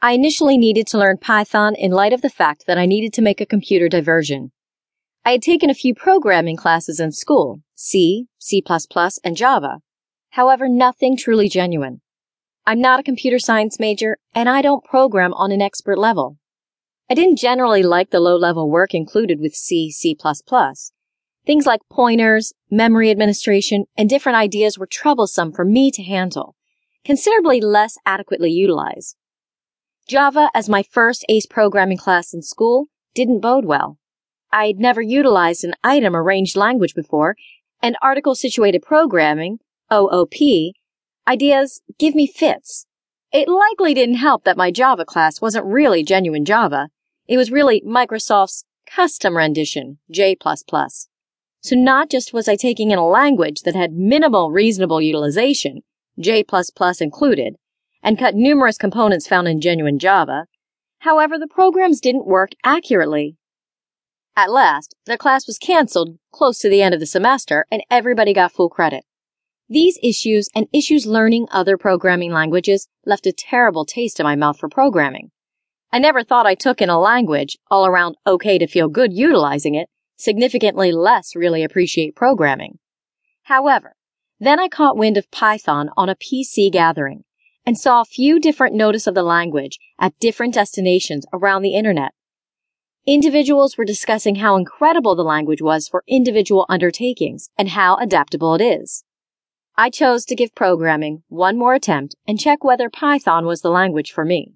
I initially needed to learn Python in light of the fact that I needed to make a computer diversion. I had taken a few programming classes in school, C, C++, and Java. However, nothing truly genuine. I'm not a computer science major, and I don't program on an expert level. I didn't generally like the low-level work included with C, C++. Things like pointers, memory administration, and different ideas were troublesome for me to handle, considerably less adequately utilized. Java, as my first ACE programming class in school, didn't bode well. I'd never utilized an item arranged language before, and article situated programming, OOP, ideas give me fits. It likely didn't help that my Java class wasn't really genuine Java. It was really Microsoft's custom rendition, J++. So not just was I taking in a language that had minimal reasonable utilization, J++ included, and cut numerous components found in genuine Java, however, the programs didn't work accurately. At last, the class was canceled close to the end of the semester and everybody got full credit. These issues and issues learning other programming languages left a terrible taste in my mouth for programming. I never thought I took in a language, all around okay to feel good utilizing it, significantly less really appreciate programming. However, then I caught wind of Python on a PC gathering and saw a few different notice of the language at different destinations around the internet. Individuals were discussing how incredible the language was for individual undertakings and how adaptable it is. I chose to give programming one more attempt and check whether Python was the language for me.